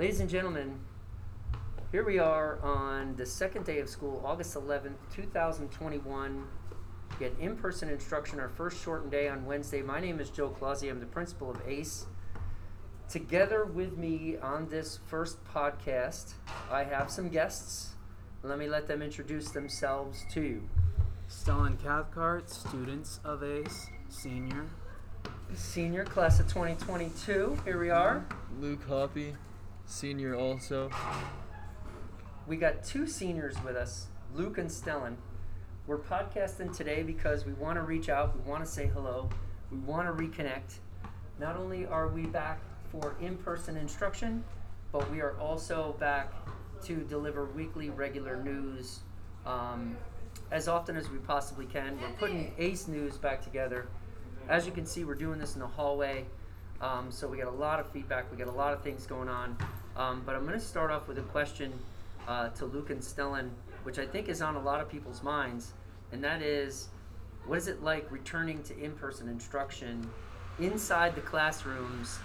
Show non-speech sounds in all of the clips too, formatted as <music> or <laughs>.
Ladies and gentlemen, here we are on the second day of school, August 11th, 2021. Get in person instruction, our first shortened day on Wednesday. My name is Joe Clausi. I'm the principal of ACE. Together with me on this first podcast, I have some guests. Let me let them introduce themselves to you. Stellan Cathcart, students of ACE, senior. Senior class of 2022. Here we are. Luke Hoppy, senior also. We got two seniors with us, Luke and Stellan. We're podcasting today because we want to reach out, we want to say hello, we want to reconnect. Not only are we back for in person instruction, but we are also back to deliver weekly regular news um, as often as we possibly can. We're putting ACE News back together. As you can see, we're doing this in the hallway. Um, so we got a lot of feedback, we got a lot of things going on. Um, but I'm going to start off with a question uh, to Luke and Stellan, which I think is on a lot of people's minds, and that is what is it like returning to in person instruction inside the classrooms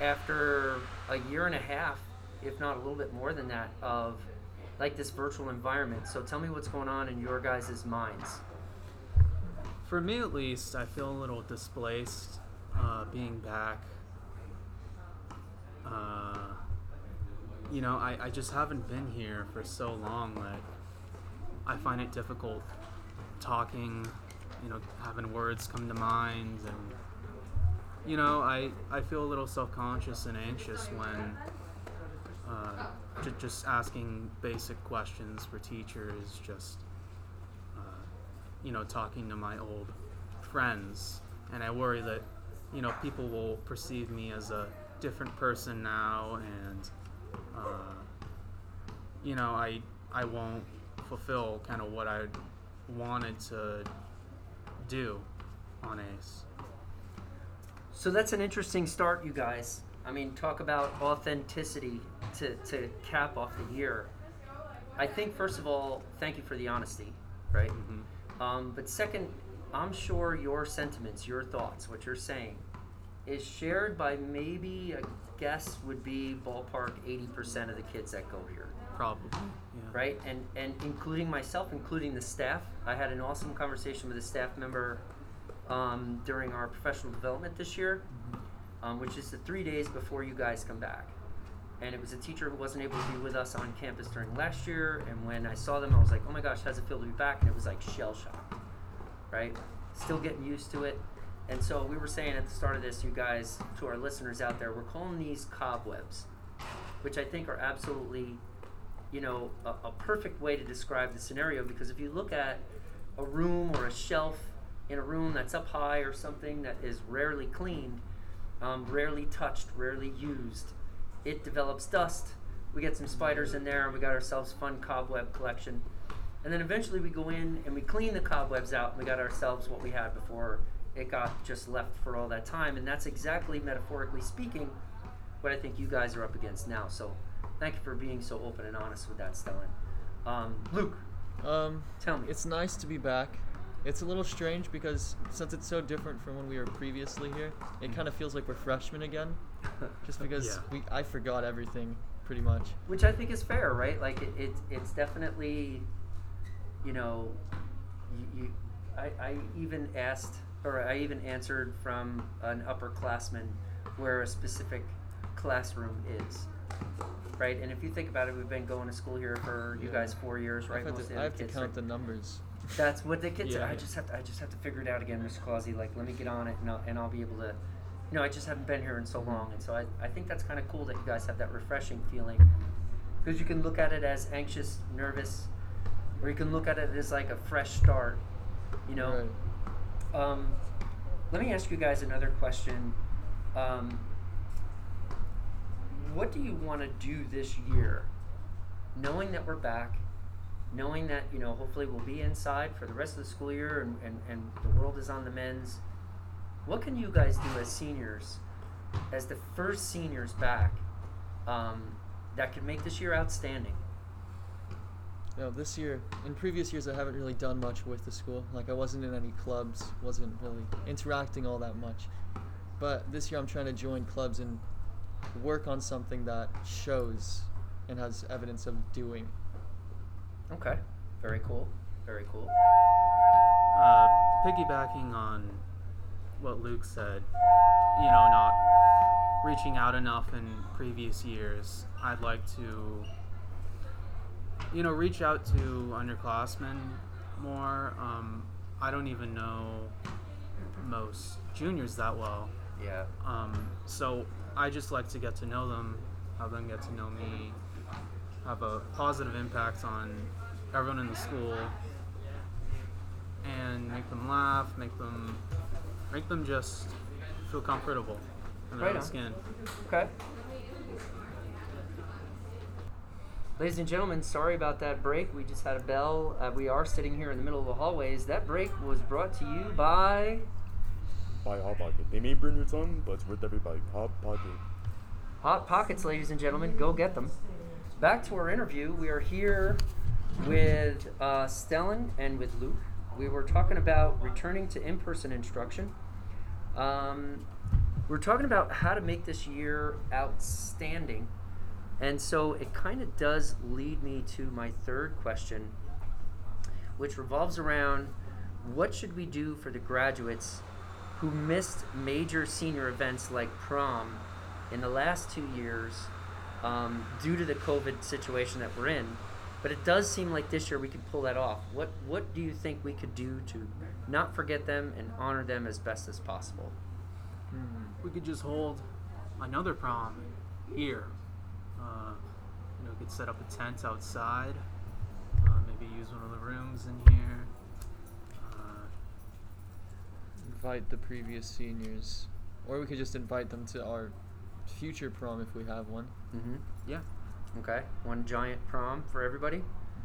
after a year and a half, if not a little bit more than that, of like this virtual environment? So tell me what's going on in your guys' minds. For me, at least, I feel a little displaced uh, being back. Uh, you know, I, I just haven't been here for so long that I find it difficult talking, you know, having words come to mind. And, you know, I, I feel a little self conscious and anxious when uh, j- just asking basic questions for teachers, just, uh, you know, talking to my old friends. And I worry that, you know, people will perceive me as a different person now and uh, you know, I I won't fulfill kind of what I wanted to do on Ace. So that's an interesting start, you guys. I mean, talk about authenticity to, to cap off the year. I think, first of all, thank you for the honesty, right? Mm-hmm. Um, but second, I'm sure your sentiments, your thoughts, what you're saying, is shared by maybe a guess would be ballpark 80% of the kids that go here. Probably. Yeah. right? And and including myself including the staff. I had an awesome conversation with a staff member um, during our professional development this year um, which is the three days before you guys come back. And it was a teacher who wasn't able to be with us on campus during last year and when i saw them i was like oh my gosh how's it feel to be back? And it was like shell shock right? Still getting used to it and so we were saying at the start of this you guys to our listeners out there we're calling these cobwebs which i think are absolutely you know, a, a perfect way to describe the scenario because if you look at a room or a shelf in a room that's up high or something that is rarely cleaned, um, rarely touched, rarely used, it develops dust. We get some spiders in there, and we got ourselves fun cobweb collection. And then eventually we go in and we clean the cobwebs out, and we got ourselves what we had before it got just left for all that time. And that's exactly, metaphorically speaking, what I think you guys are up against now. So thank you for being so open and honest with that, Stellan. Um, Luke, Um, tell me. it's nice to be back. It's a little strange because since it's so different from when we were previously here, it kind of feels like we're freshmen again. <laughs> Just because Yeah. we I forgot everything pretty much. which I think is fair, right? Like it, it it's definitely, you know, you, you I, I even asked or I even answered from an upperclassman where a specific classroom is, right? And if you think about it, we've been going to school here for you Yeah. guys four years, I right? have Most of to, the I have to kids, count the numbers. That's what the kids. Yeah, I yeah. just have to. I just have to figure it out again, Mr. Clausi. Like, let me get on it, and I'll, and I'll be able to. You know, I just haven't been here in so long, and so I, I think that's kind of cool that you guys have that refreshing feeling, because you can look at it as anxious, nervous, or you can look at it as like a fresh start. You know. Right. Um, let me ask you guys another question. Um, what do you want to do this year, knowing that we're back, knowing that you know hopefully we'll be inside for the rest of the school year and, and, and the world is on the men's What can you guys do as seniors, as the first seniors back, um, that could make this year outstanding? No, this year, in previous years, I haven't really done much with the school. Like, I wasn't in any clubs, wasn't really interacting all that much. But this year, I'm trying to join clubs and work on something that shows and has evidence of doing. Okay. Very cool. Very cool. Uh, piggybacking on what Luke said, you know, not reaching out enough in previous years, I'd like to, you know, reach out to underclassmen more. Um, I don't even know most juniors that well. Yeah. Um, so I just like to get to know them, have them get to know me, have a positive impact on everyone in the school, and make them laugh, make them make them just feel comfortable in their Right own on. skin. Okay. Ladies and gentlemen, sorry about that break. We just had a bell. Uh, we are sitting here in the middle of the hallways. That break was brought to you by Buy Hot Pocket. They may burn your tongue, but it's worth every bite. Hot Pocket. Hot Pockets, ladies and gentlemen. Go get them. Back to our interview. We are here with uh, Stellan and with Luke. We were talking about returning to in person instruction. Um, we're talking about how to make this year outstanding. And so it kind of does lead me to my third question, which revolves around what should we do for the graduates who missed major senior events like prom in the last two years um, due to the COVID situation that we're in. But it does seem like this year we could pull that off. What What do you think we could do to not forget them and honor them as best as possible? We could just hold another prom here. Uh, you know, we could set up a tent outside. Uh, maybe use one of the rooms in here. Uh, Invite the previous seniors, or we could just invite them to our future prom if we have one. Mm-hmm. yeah, Okay, one giant prom for everybody.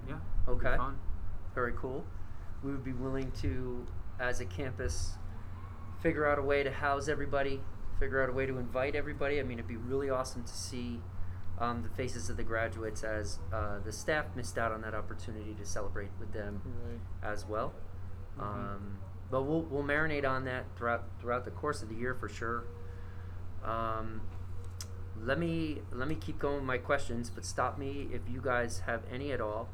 yeah. Okay. Fun. Very cool. We would be willing to, as a campus, figure out a way to house everybody, figure out a way to invite everybody. I mean, it'd be really awesome to see um, the faces of the graduates as uh, the staff missed out on that opportunity to celebrate with them Right. as well. Mhm. Um, but we'll we'll marinate on that throughout throughout the course of the year for sure. Um, let me let me keep going with my questions, but stop me if you guys have any at all.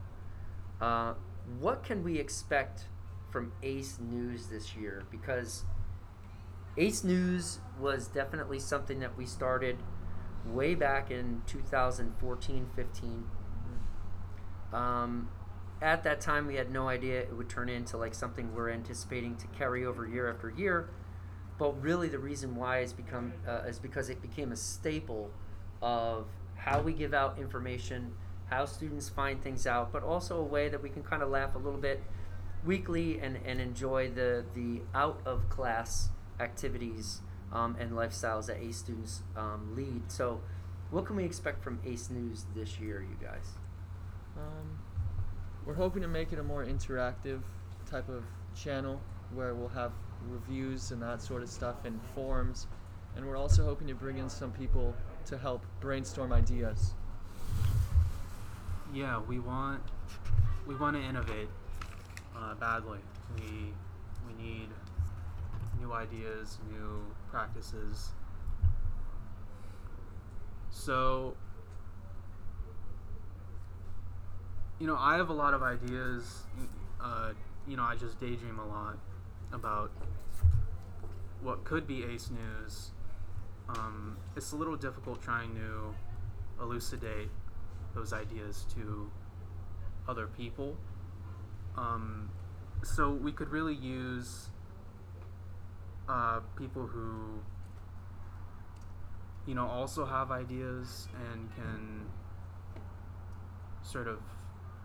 Uh, what can we expect from Ace News this year? Because Ace News was definitely something that we started way back in 2014 15 um, at that time, we had no idea it would turn into like something we're anticipating to carry over year after year. But really, the reason why is become uh, is because it became a staple of how we give out information, how students find things out, but also a way that we can kind of laugh a little bit weekly and, and enjoy the the out of class activities um, and lifestyles that ACE students um, lead. So, what can we expect from ACE News this year, you guys? Um, we're hoping to make it a more interactive type of channel where we'll have reviews and that sort of stuff and forums. And we're also hoping to bring in some people to help brainstorm ideas. Yeah, we want we want to innovate uh, badly. We we need new ideas, new practices. So, you know, I have a lot of ideas. Uh, you know, I just daydream a lot about what could be Ace News. Um, it's a little difficult trying to elucidate those ideas to other people. Um, so we could really use uh, people who, you know, also have ideas and can sort of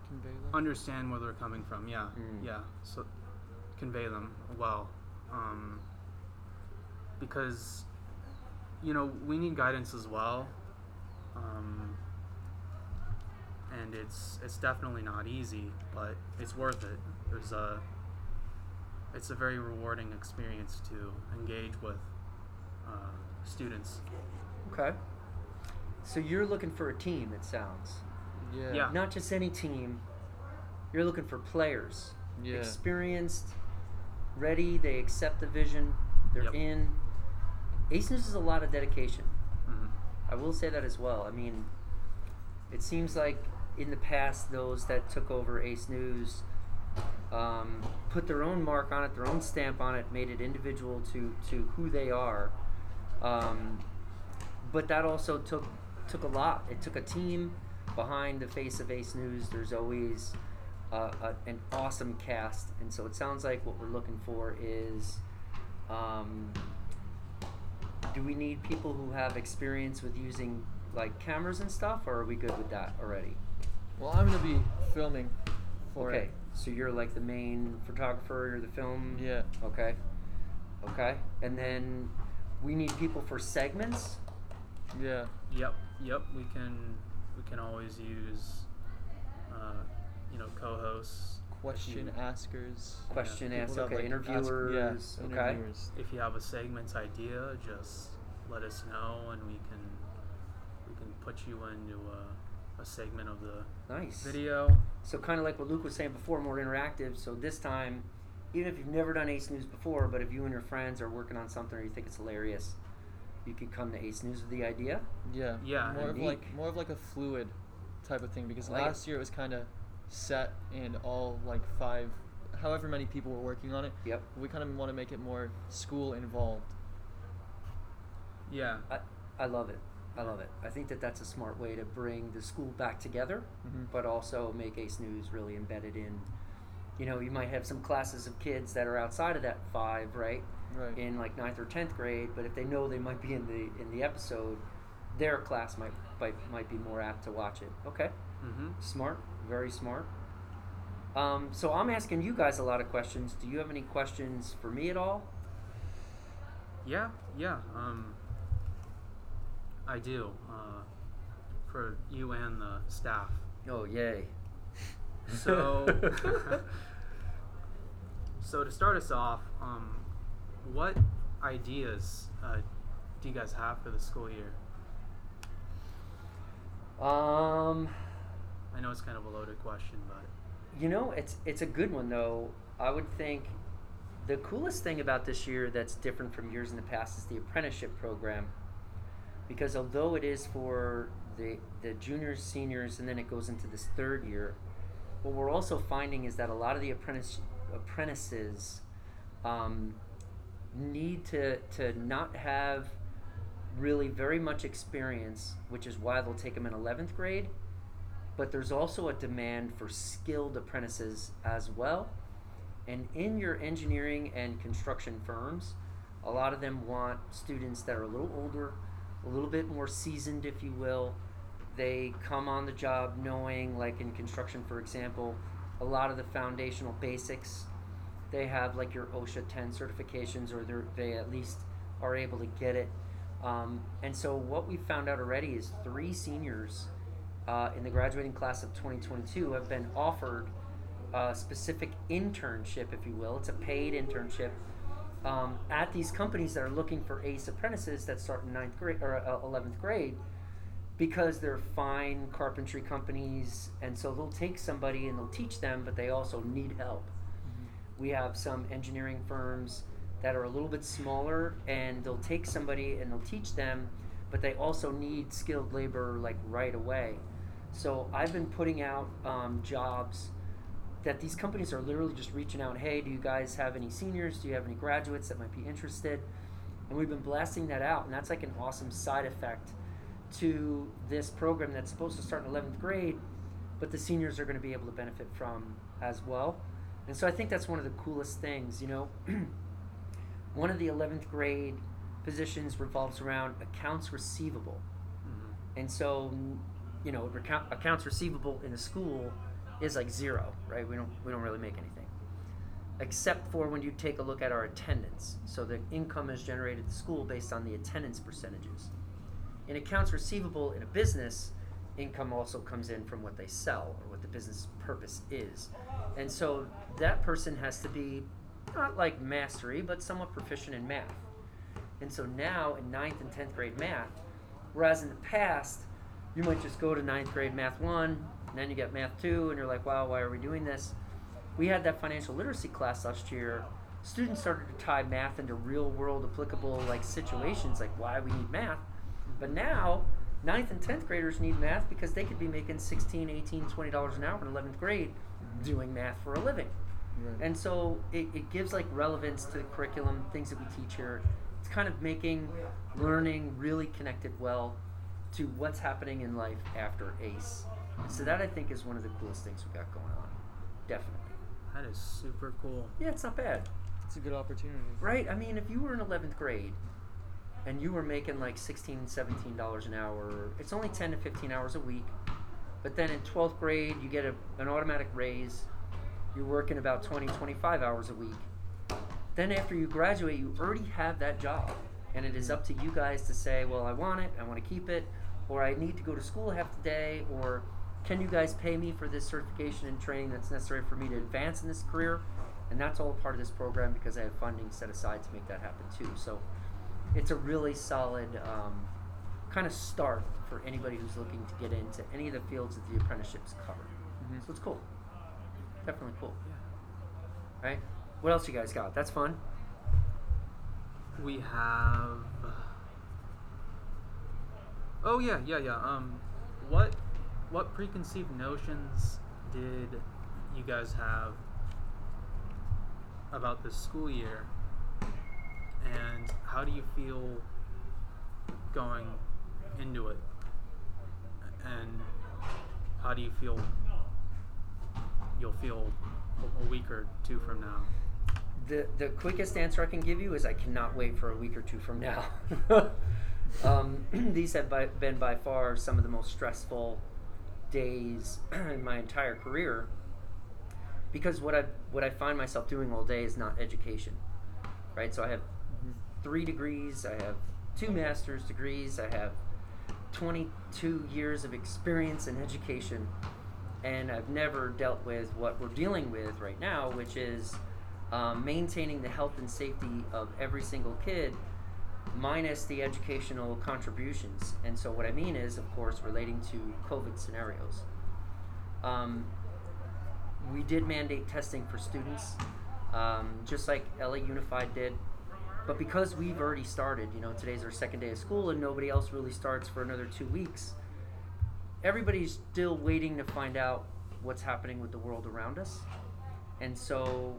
Convey them. understand where they're coming from. Yeah, Mm. yeah. So convey them well, um, because you know we need guidance as well, um, and it's it's definitely not easy, but it's worth it. There's a it's a very rewarding experience to engage with uh, students. Okay. So you're looking for a team, it sounds. Yeah. Yeah. Not just any team. You're looking for players. Yeah. Experienced, ready, they accept the vision, they're Yep. in. Ace News is a lot of dedication. hmm I will say that as well. I mean, it seems like in the past, those that took over Ace News um, put their own mark on it, their own stamp on it, made it individual to, to who they are. Um, but that also took took a lot. It took a team behind the face of Ace News. There's always uh, a, an awesome cast, and so it sounds like what we're looking for is. Um, do we need people who have experience with using like cameras and stuff, or are we good with that already? Well, I'm gonna be filming for okay, it. So you're like the main photographer, you're the film. Yeah. Okay. Okay, and then we need people for segments. Yeah. Yep, yep. We can we can always use uh, you know co-hosts. Question you- askers. Question people asked. that, Okay, like, ask- interviewers. yeah, okay. interviewers. If you have a segments idea, just let us know and we can we can put you into a, a segment of the Nice. video. So kind of like what Luke was saying before, more interactive. So this time, even if you've never done Ace News before, but if you and your friends are working on something or you think it's hilarious, you could come to Ace News with the idea. Yeah. Yeah, More of like more of like a fluid type of thing because I like it. last year it was kind of set and all like five, however many people were working on it. Yep. We kind of want to make it more school involved. Yeah. I, I love it. I love it. I think that that's a smart way to bring the school back together, Mhm. but also make Ace News really embedded in. You know, you might have some classes of kids that are outside of that five, right? Right. In like ninth or tenth grade, but if they know they might be in the in the episode, their class might might, might be more apt to watch it. Okay. Mm-hmm. Smart, very smart. Um, so I'm asking you guys a lot of questions. Do you have any questions for me at all? Yeah, yeah. Um, I do. Uh, for you and the staff. Oh, yay. So, <laughs> so to start us off, um, what ideas uh, do you guys have for the school year? um, I know it's kind of a loaded question, but you know, it's it's a good one though. I would think the coolest thing about this year that's different from years in the past is the apprenticeship program. Because although it is for the the juniors, seniors, and then it goes into this third year, what we're also finding is that a lot of the apprentice apprentices um, need to to not have really very much experience, which is why they'll take them in eleventh grade. But there's also a demand for skilled apprentices as well. And in your engineering and construction firms, a lot of them want students that are a little older, a little bit more seasoned, if you will. They come on the job knowing, like in construction, for example, a lot of the foundational basics. They have like your OSHA 10 certifications, or they're, at least are able to get it. Um, and so, what we found out already is three seniors uh, in the graduating class of 2022 have been offered a specific internship, if you will. It's a paid internship um, at these companies that are looking for ACE apprentices that start in ninth grade or uh, 11th grade because they're fine carpentry companies, and so they'll take somebody and they'll teach them, but they also need help. We have some engineering firms that are a little bit smaller, and they'll take somebody and they'll teach them, but they also need skilled labor like right away. So I've been putting out um, jobs that these companies are literally just reaching out. Hey, do you guys have any seniors? Do you have any graduates that might be interested? And we've been blasting that out, and that's like an awesome side effect to this program that's supposed to start in 11th grade, but the seniors are going to be able to benefit from as well. And so I think that's one of the coolest things, you know. <clears throat> one of the 11th grade positions revolves around accounts receivable. mhm. And so, you know, accounts receivable in a school is like zero, right? We don't we don't really make anything, except for when you take a look at our attendance. So the income is generated at the school based on the attendance percentages. In accounts receivable in a business, income also comes in from what they sell or what the business purpose is, and so that person has to be not like mastery, but somewhat proficient in math. And so now in ninth and tenth grade math, whereas in the past, you might just go to ninth grade math one, and then you get math two, and you're like, wow, why are we doing this? We had that financial literacy class last year. Students started to tie math into real world applicable like situations, like why we need math. But now ninth and 10th graders need math because they could be making 16 18 20 dollars an hour in 11th grade doing math for a living Right. and so it, it gives like relevance to the curriculum things that we teach here it's kind of making learning really connected well to what's happening in life after ace so that i think is one of the coolest things we got going on definitely That is super cool. yeah it's not bad it's a good opportunity. Right? I mean, if you were in 11th grade and you were making like 16 $17 an hour, it's only 10 to 15 hours a week. But then in 12th grade, you get a, an automatic raise. You're working about 20, 25 hours a week. Then after you graduate, you already have that job. And it is up to you guys to say, well, I want it, I want to keep it, or I need to go to school half the day, or can you guys pay me for this certification and training that's necessary for me to advance in this career? And that's all part of this program because I have funding set aside to make that happen too. So it's a really solid um, kind of start for anybody who's looking to get into any of the fields that the apprenticeships cover. Mhm. So it's cool. Definitely cool. Right? What else you guys got? That's fun. We have. Oh yeah, yeah, yeah. Um, what what preconceived notions did you guys have about this school year, and how do you feel going into it, and how do you feel you'll feel a- week or two from now? The the quickest answer I can give you is I cannot wait for a week or two from now. <laughs> um, <clears throat> these have by, been by far some of the most stressful days <clears throat> in my entire career because what I what I find myself doing all day is not education, right? So I have three degrees, I have two master's degrees, I have 22 years of experience in education, and I've never dealt with what we're dealing with right now, which is um, maintaining the health and safety of every single kid minus the educational contributions. And so, what I mean is, of course, relating to COVID scenarios. Um, we did mandate testing for students, um, just like LA Unified did. But because we've already started, you know, today's our second day of school and nobody else really starts for another two weeks, everybody's still waiting to find out what's happening with the world around us. And so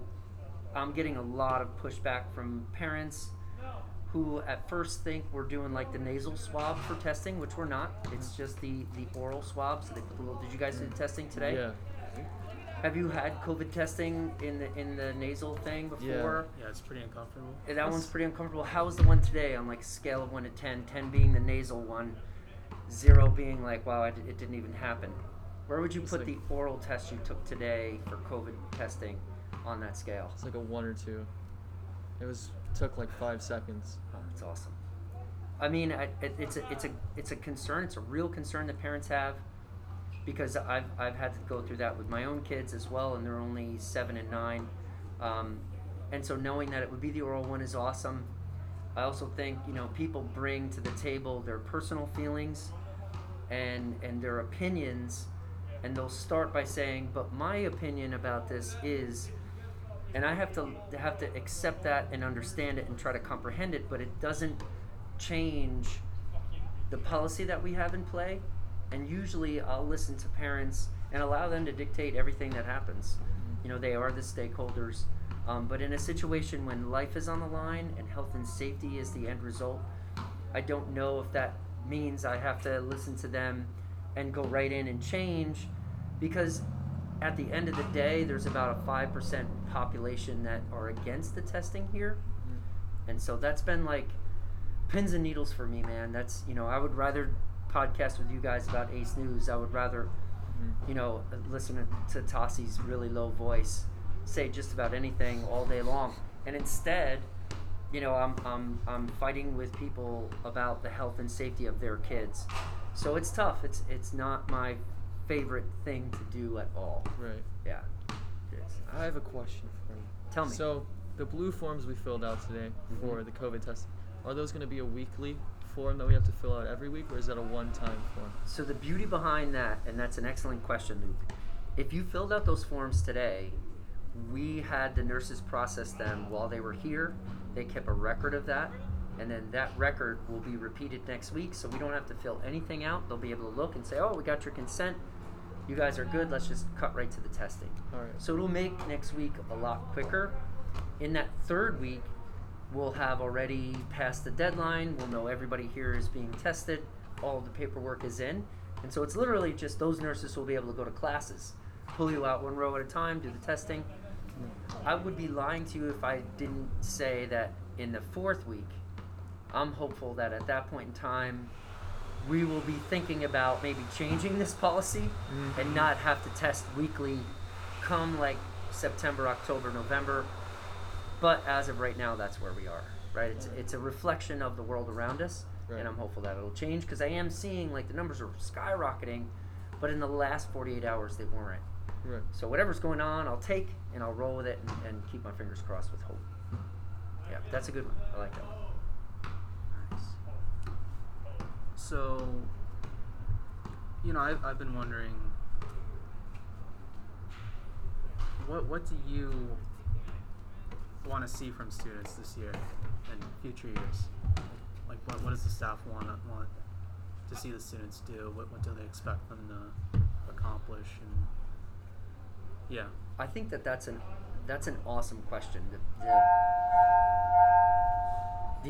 I'm getting a lot of pushback from parents who at first think we're doing like the nasal swab for testing, which we're not. It's mm-hmm. just the, the oral swab. So they put the little, did you guys do the testing today? Yeah. Have you had COVID testing in the in the nasal thing before? Yeah, yeah it's pretty uncomfortable. Yeah, that one's pretty uncomfortable. How was the one today on like a scale of one to 10? 10 being the nasal one, zero being like, wow, it, it didn't even happen. Where would you It's put like- the oral test you took today for COVID testing on that scale? It's like a one or two. It was took like five seconds. Oh, that's awesome. I mean, I, it, it's a it's a it's a concern. It's a real concern that parents have because I've I've had to go through that with my own kids as well, and they're only seven and nine. Um, and so knowing that it would be the oral one is awesome. I also think you know people bring to the table their personal feelings and and their opinions, and they'll start by saying, "But my opinion about this is." And I have to have to accept that and understand it and try to comprehend it, but it doesn't change the policy that we have in play. And usually, I'll listen to parents and allow them to dictate everything that happens. You know, they are the stakeholders. Um, but in a situation when life is on the line and health and safety is the end result, I don't know if that means I have to listen to them and go right in and change because at the end of the day, there's about a 5% population that are against the testing here. And so that's been like pins and needles for me, man. That's, you know, I would rather podcast with you guys about Ace News. I would rather, Mhm. you know, listen to, to Tossi's really low voice say just about anything all day long. And instead, you know, I'm, I'm, I'm fighting with people about the health and safety of their kids. So it's tough. It's, it's not my favorite thing to do at all. Right. Yeah. Is. I have a question for you. Tell me. So the blue forms we filled out today Mhm. for the COVID testing, are those going to be a weekly form that we have to fill out every week, or is that a one-time form? So the beauty behind that, and that's an excellent question, Luke. If you filled out those forms today, we had the nurses process them while they were here. They kept a record of that, and then that record will be repeated next week. So we don't have to fill anything out. They'll be able to look and say, "Oh, we got your consent. You guys are good. Let's just cut right to the testing." All right. So it'll make next week a lot quicker. In that third week, we'll have already passed the deadline. We'll know everybody here is being tested. All the paperwork is in. And so it's literally just those nurses will be able to go to classes, pull you out one row at a time, do the testing. I would be lying to you if I didn't say that in the fourth week, I'm hopeful that at that point in time, we will be thinking about maybe changing this policy and mm-hmm. not have to test weekly come like September, October, November. But as of right now, that's where we are, right? It's, it's a reflection of the world around us, Right. and I'm hopeful that it'll change because I am seeing like the numbers are skyrocketing, but in the last 48 hours, they weren't. Right. So whatever's going on, I'll take and I'll roll with it and, and keep my fingers crossed with hope. Yeah, that's a good one. I like that one. Nice. So, you know, I've, I've been wondering, what what do you want to see from students this year and future years? Like, what, what does the staff want want to see the students do? What what do they expect them to accomplish? And yeah, I think that that's an that's an awesome question. The, the,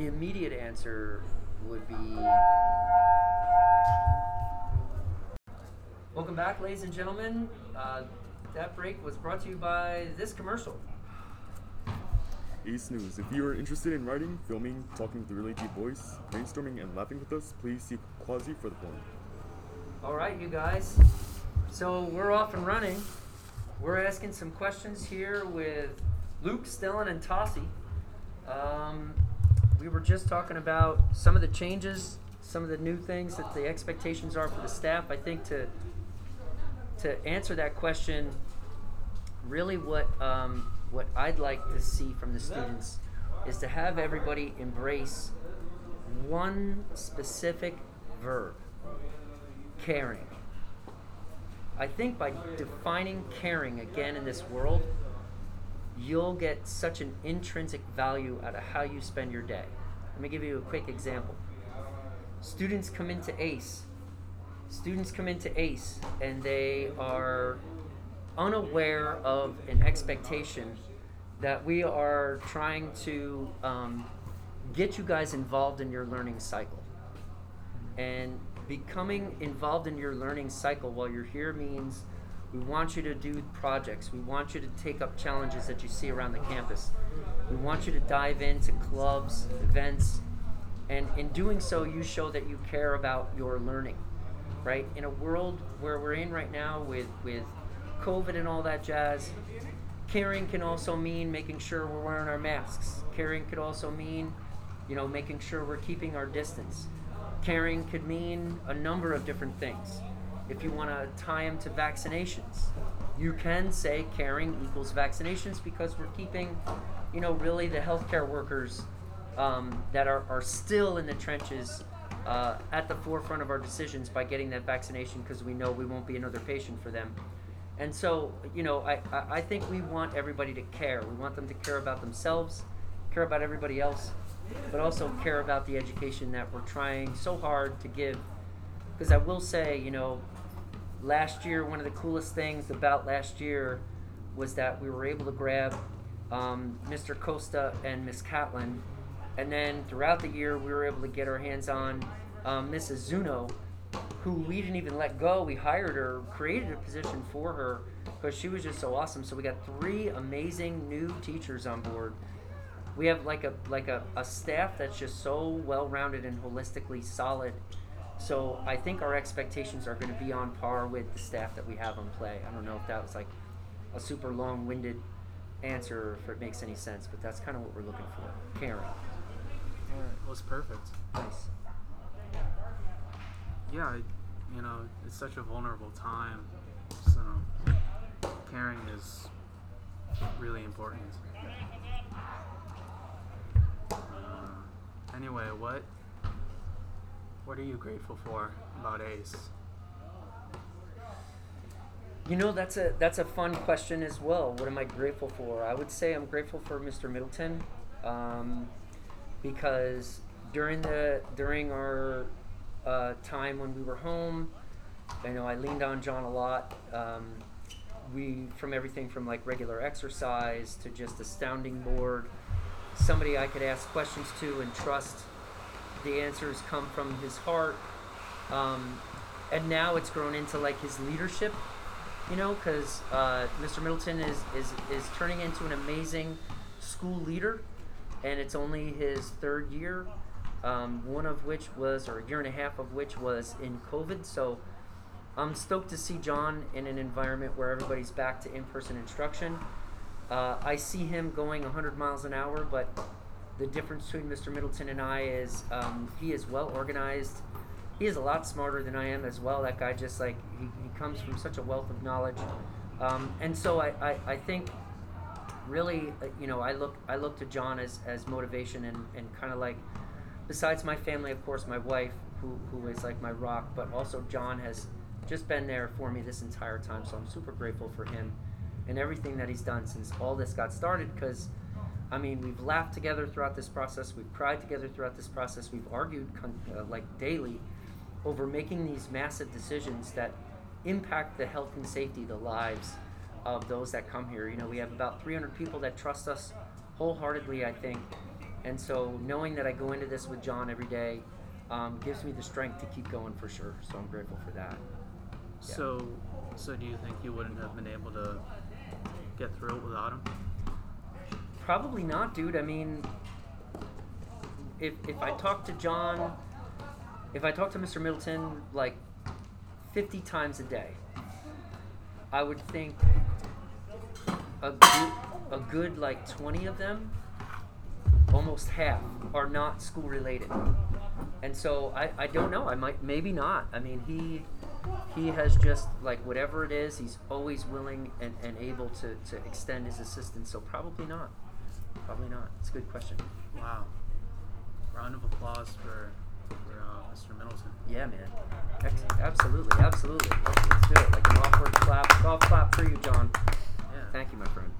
the immediate answer would be. Welcome back, ladies and gentlemen. Uh, that break was brought to you by this commercial. Ace News. If you are interested in writing, filming, talking with a really deep voice, brainstorming, and laughing with us, please see Quasi for the forum. All right, you guys. So we're off and running. We're asking some questions here with Luke, Stellan, and Tossie. Um, we were just talking about some of the changes, some of the new things that the expectations are for the staff. I think to to answer that question, really what um, what I'd like to see from the students is to have everybody embrace one specific verb caring. I think by defining caring again in this world, you'll get such an intrinsic value out of how you spend your day. Let me give you a quick example. Students come into ACE. Students come into ACE and they are unaware of an expectation that we are trying to um, get you guys involved in your learning cycle. And becoming involved in your learning cycle while you're here means we want you to do projects. We want you to take up challenges that you see around the campus. We want you to dive into clubs, events, and in doing so, you show that you care about your learning, right? In a world where we're in right now with, with COVID and all that jazz, caring can also mean making sure we're wearing our masks. Caring could also mean, you know, making sure we're keeping our distance. Caring could mean a number of different things. If you want to tie them to vaccinations, you can say caring equals vaccinations because we're keeping, you know, really the healthcare workers um, that are, are still in the trenches uh, at the forefront of our decisions by getting that vaccination because we know we won't be another patient for them. And so, you know, I, I I think we want everybody to care. We want them to care about themselves, care about everybody else, but also care about the education that we're trying so hard to give. Because I will say, you know, last year, one of the coolest things about last year was that we were able to grab um, Mr. Costa and Miss Catlin. And then throughout the year, we were able to get our hands on um, Mrs. Zuno, who we didn't even let go. We hired her, created a position for her because she was just so awesome. So we got three amazing new teachers on board. We have like a like a, a staff that's just so well rounded and holistically solid. So I think our expectations are going to be on par with the staff that we have on play. I don't know if that was like a super long winded answer or if it makes any sense, but that's kind of what we're looking for. Caring. All right. it was perfect. Nice. Yeah, I, you know, it's such a vulnerable time, so caring is really important. Uh, anyway, what what are you grateful for about Ace? You know, that's a that's a fun question as well. What am I grateful for? I would say I'm grateful for Mr. Middleton, um, because during the during our uh, time when we were home, I know I leaned on John a lot. Um, we from everything from like regular exercise to just a sounding board, somebody I could ask questions to and trust. The answers come from his heart, um, and now it's grown into like his leadership. You know, because uh, Mr. Middleton is, is is turning into an amazing school leader, and it's only his third year. Um, one of which was, or a year and a half of which was in COVID. So I'm stoked to see John in an environment where everybody's back to in-person instruction. Uh, I see him going 100 miles an hour, but the difference between Mr. Middleton and I is um, he is well organized. He is a lot smarter than I am as well. That guy just like he, he comes from such a wealth of knowledge, um, and so I, I, I think really uh, you know I look I look to John as, as motivation and, and kind of like besides my family of course my wife who, who is like my rock but also John has just been there for me this entire time. So I'm super grateful for him and everything that he's done since all this got started. Because, I mean, we've laughed together throughout this process, we've cried together throughout this process, we've argued uh, like daily over making these massive decisions that impact the health and safety, the lives of those that come here. You know, we have about 300 people that trust us wholeheartedly, I think. And so knowing that I go into this with John every day um, gives me the strength to keep going for sure. So I'm grateful for that. So, so do you think you wouldn't have been able to get through it without him? Probably not, dude. I mean, if if I talk to John, if I talk to Mr. Middleton like 50 times a day, I would think a good, a good like 20 of them, almost half, are not school related. And so I, I don't know. I might maybe not. I mean he he has just like whatever it is, he's always willing and, and able to, to extend his assistance. So probably not. Probably not. It's a good question. Wow. Round of applause for for uh, Mr. Middleton. Yeah, man. Ex- absolutely, absolutely. Let's, let's do it. Like an awkward clap. Golf clap for you, John. Yeah. Thank you, my friend.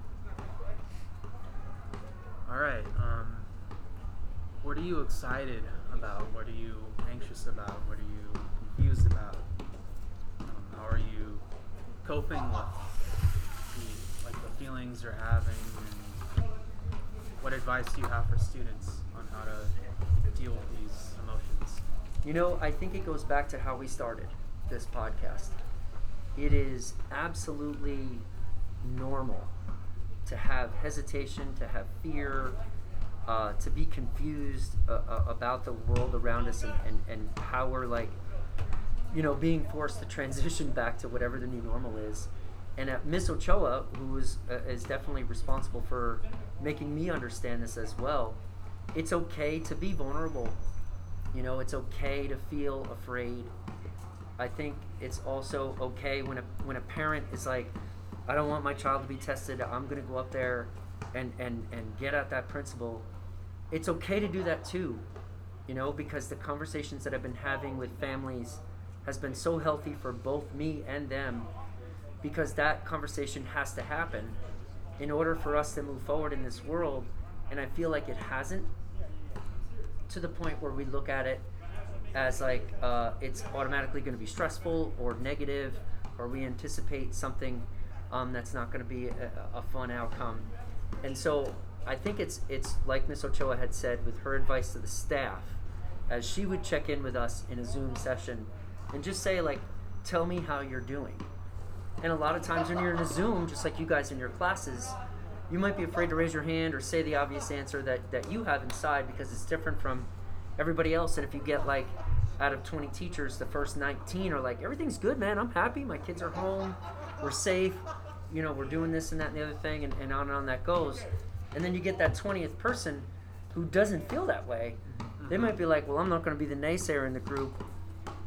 All right. Um, what are you excited about? What are you anxious about? What are you confused about? Um, how are you coping with the, like the feelings you're having? What advice do you have for students on how to deal with these emotions? You know, I think it goes back to how we started this podcast. It is absolutely normal to have hesitation, to have fear, uh, to be confused uh, uh, about the world around us and, and, and how we're like, you know, being forced to transition <laughs> back to whatever the new normal is. And at Miss Ochoa, who is, uh, is definitely responsible for making me understand this as well, it's okay to be vulnerable. You know, it's okay to feel afraid. I think it's also okay when a when a parent is like, I don't want my child to be tested. I'm gonna go up there and and and get at that principal. It's okay to do that too, you know, because the conversations that I've been having with families has been so healthy for both me and them because that conversation has to happen in order for us to move forward in this world and I feel like it hasn't to the point where we look at it as like uh, it's automatically going to be stressful or negative, or we anticipate something um, that's not going to be a, a fun outcome. And so I think it's it's like Miss Ochoa had said with her advice to the staff, as she would check in with us in a Zoom session, and just say like, "Tell me how you're doing." And a lot of times when you're in a Zoom, just like you guys in your classes, you might be afraid to raise your hand or say the obvious answer that, that you have inside because it's different from everybody else. And if you get like out of 20 teachers, the first 19 are like, everything's good, man. I'm happy. My kids are home. We're safe. You know, we're doing this and that and the other thing, and, and on and on that goes. And then you get that 20th person who doesn't feel that way. They might be like, well, I'm not going to be the naysayer in the group.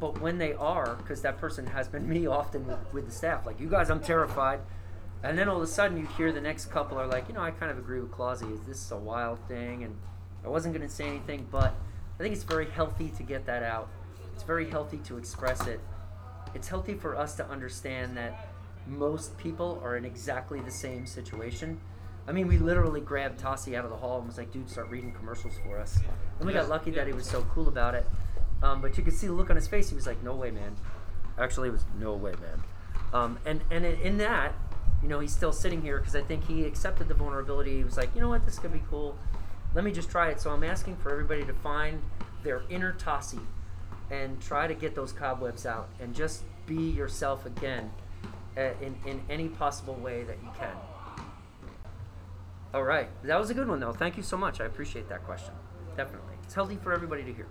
But when they are, because that person has been <laughs> me often with, with the staff, like, you guys, I'm terrified. And then all of a sudden, you hear the next couple are like, you know, I kind of agree with Clausi. Is this a wild thing? And I wasn't going to say anything, but I think it's very healthy to get that out. It's very healthy to express it. It's healthy for us to understand that most people are in exactly the same situation. I mean, we literally grabbed Tossie out of the hall and was like, "Dude, start reading commercials for us." And we got lucky that he was so cool about it. Um, but you could see the look on his face. He was like, "No way, man." Actually, it was no way, man. Um, and and in, that, you know, he's still sitting here because I think he accepted the vulnerability. He was like, "You know what? This could be cool. Let me just try it." So I'm asking for everybody to find their inner Tossie and try to get those cobwebs out and just be yourself again uh, in, in any possible way that you can. All right. That was a good one, though. Thank you so much. I appreciate that question. Definitely. It's healthy for everybody to hear.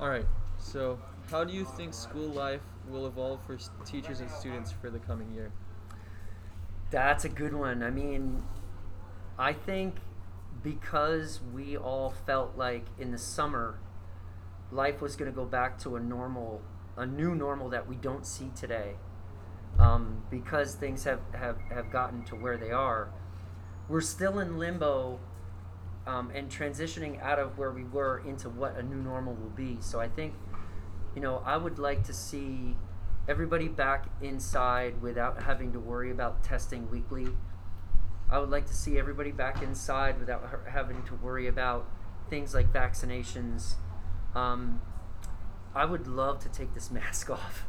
All right. So, how do you think school life will evolve for teachers and students for the coming year? That's a good one. I mean, I think because we all felt like in the summer life was going to go back to a normal, a new normal that we don't see today, um, because things have, have, have gotten to where they are, we're still in limbo um, and transitioning out of where we were into what a new normal will be. So I think, you know, I would like to see everybody back inside without having to worry about testing weekly. I would like to see everybody back inside without having to worry about things like vaccinations. Um, I would love to take this <laughs> mask off,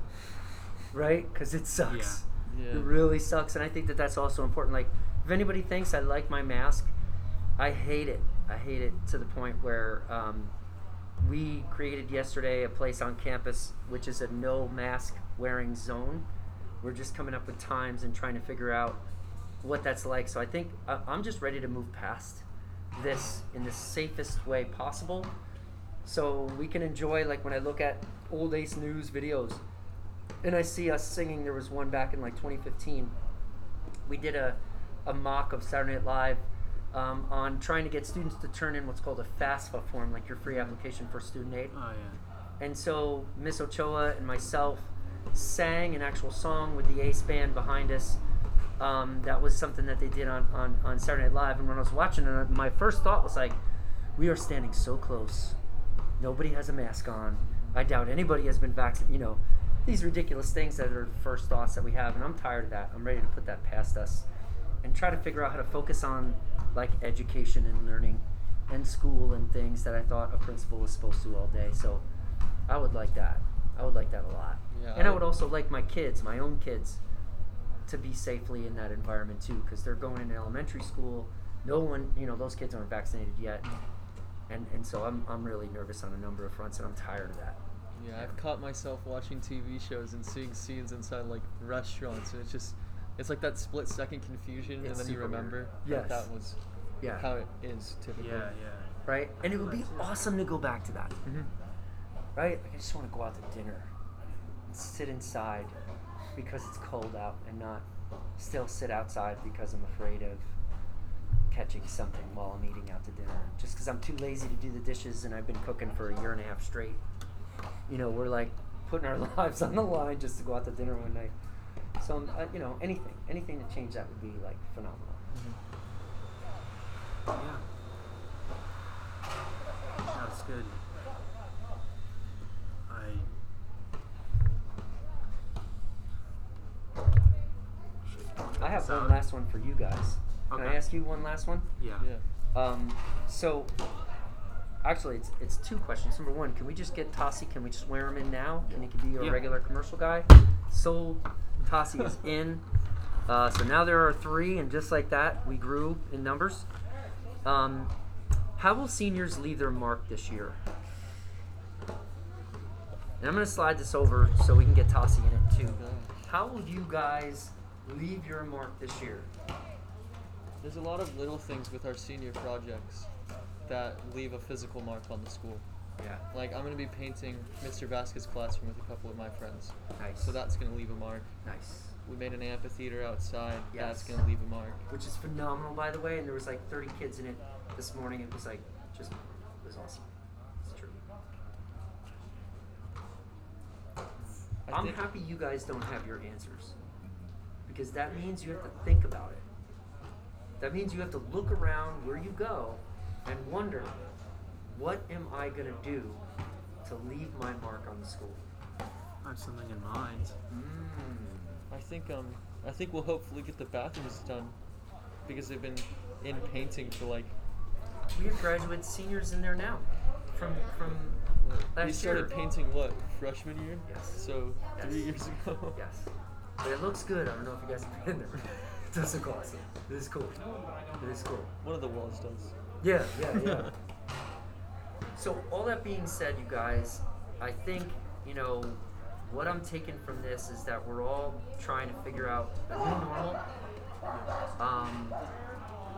right? Because it sucks. Yeah. It really sucks, and I think that that's also important. Like, if anybody thinks I like my mask, I hate it. I hate it to the point where um, we created yesterday a place on campus which is a no mask wearing zone. We're just coming up with times and trying to figure out what that's like. So I think I- I'm just ready to move past this in the safest way possible so we can enjoy like when I look at old Ace News videos and I see us singing. There was one back in like 2015. We did a, a mock of Saturday Night Live um, on trying to get students to turn in what's called a FAFSA form, like your free application for student aid. Oh yeah. And so Miss Ochoa and myself sang an actual song with the Ace band behind us. Um, that was something that they did on, on, on Saturday Night Live. And when I was watching it, my first thought was like, we are standing so close. Nobody has a mask on. I doubt anybody has been vaccinated. You know, these ridiculous things that are the first thoughts that we have. And I'm tired of that. I'm ready to put that past us and try to figure out how to focus on like education and learning and school and things that I thought a principal was supposed to all day. So I would like that. I would like that a lot. Yeah, and I I- would also like my kids, my own kids, to be safely in that environment too, because they're going into elementary school. No one, you know, those kids aren't vaccinated yet, and and so I'm I'm really nervous on a number of fronts, and I'm tired of that. Yeah, I've caught myself watching TV shows and seeing scenes inside like restaurants, and it's just, it's like that split second confusion, It's and then you super weird. remember Yes. that that was Yeah. how it is typically. Yeah, yeah. Right, and it would be awesome to go back to that. Mhm. right? I just want to go out to dinner and sit inside because it's cold out and not still sit outside because I'm afraid of catching something while I'm eating out to dinner. Just because I'm too lazy to do the dishes and I've been cooking for a year and a half straight. You know, we're like putting our <laughs> lives on the line just to go out to dinner one night. So, um, uh, you know, anything, anything to change that would be like phenomenal. Yeah. That's good. I. I have So- one last one for you guys. Can I ask you one last one? Yeah. Yeah. Um, so, actually, it's it's two questions. Number one, can we just get Tossie? Can we just wear him in now? Can he be your Yeah. regular commercial guy? Sold. Tossie is in. Uh, so now there are three, and just like that, we grew in numbers. Um, how will seniors leave their mark this year? And I'm going to slide this over so we can get Tossie in it too. How will you guys leave your mark this year? There's a lot of little things with our senior projects that leave a physical mark on the school. Yeah. Like I'm gonna be painting Mr. Vasquez's classroom with a couple of my friends, Nice. so that's gonna leave a mark. nice. We made an amphitheater outside. That's gonna leave a mark. which is phenomenal by the way and there was like 30 kids in it this morning it was like just it was awesome it's true I i'm think- happy you guys don't have your answers because that means you have to think about it that means you have to look around where you go and wonder what am i going to do to leave my mark on the school I have something in mind. mm. I think um I think we'll hopefully get the bathrooms done because they've been in painting for like We have graduate seniors in there now, from from last we started year. painting what freshman year Yes. so three years ago Yes, but it looks good. I don't know if you guys have been there. <laughs> It does look awesome. It is cool. It is cool. one of the walls does Yeah, yeah, yeah. <laughs> so all that being said, you guys, I think you know what I'm taking from this is that we're all trying to figure out a new normal. Um,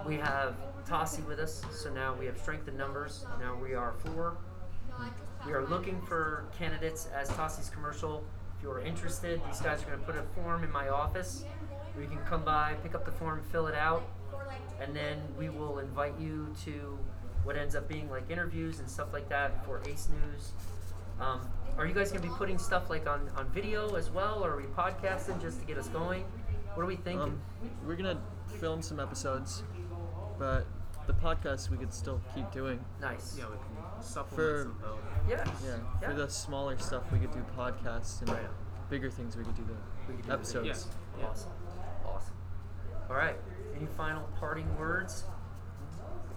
we have Tossie with us, so now we have strength in numbers. Now we are four. We are looking for candidates as Tossie's commercial. If you are interested, these guys are going to put a form in my office you can come by, pick up the form, fill it out, and then we will invite you to what ends up being like interviews and stuff like that for Ace News. Um, are you guys going to be putting stuff like on, on video as well, or are we podcasting just to get us going? What are we thinking? um, we're gonna film some episodes but the podcast we could still keep doing nice. Yeah, we can supplement For- some both. Yes. yeah, for the smaller stuff we could do podcasts and Right. bigger things we could do We could do the the episodes videos. Yeah. Awesome. Awesome. All right. Any final parting words?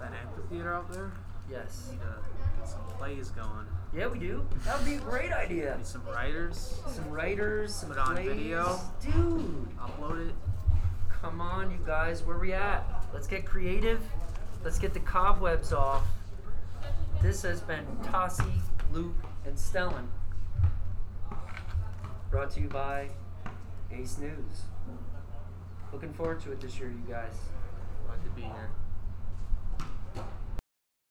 That amphitheater out there, Yes. We need to get some plays going. Yeah, we do. That would be a great idea. Need some writers. Some writers, some Put on plays. video. Dude, Upload it. come on, you guys. Where we at? Let's get creative. Let's get the cobwebs off. This has been Tossie, Luke, and Stellan. Brought to you by Ace News. Looking forward to it this year, you guys. Glad to be here.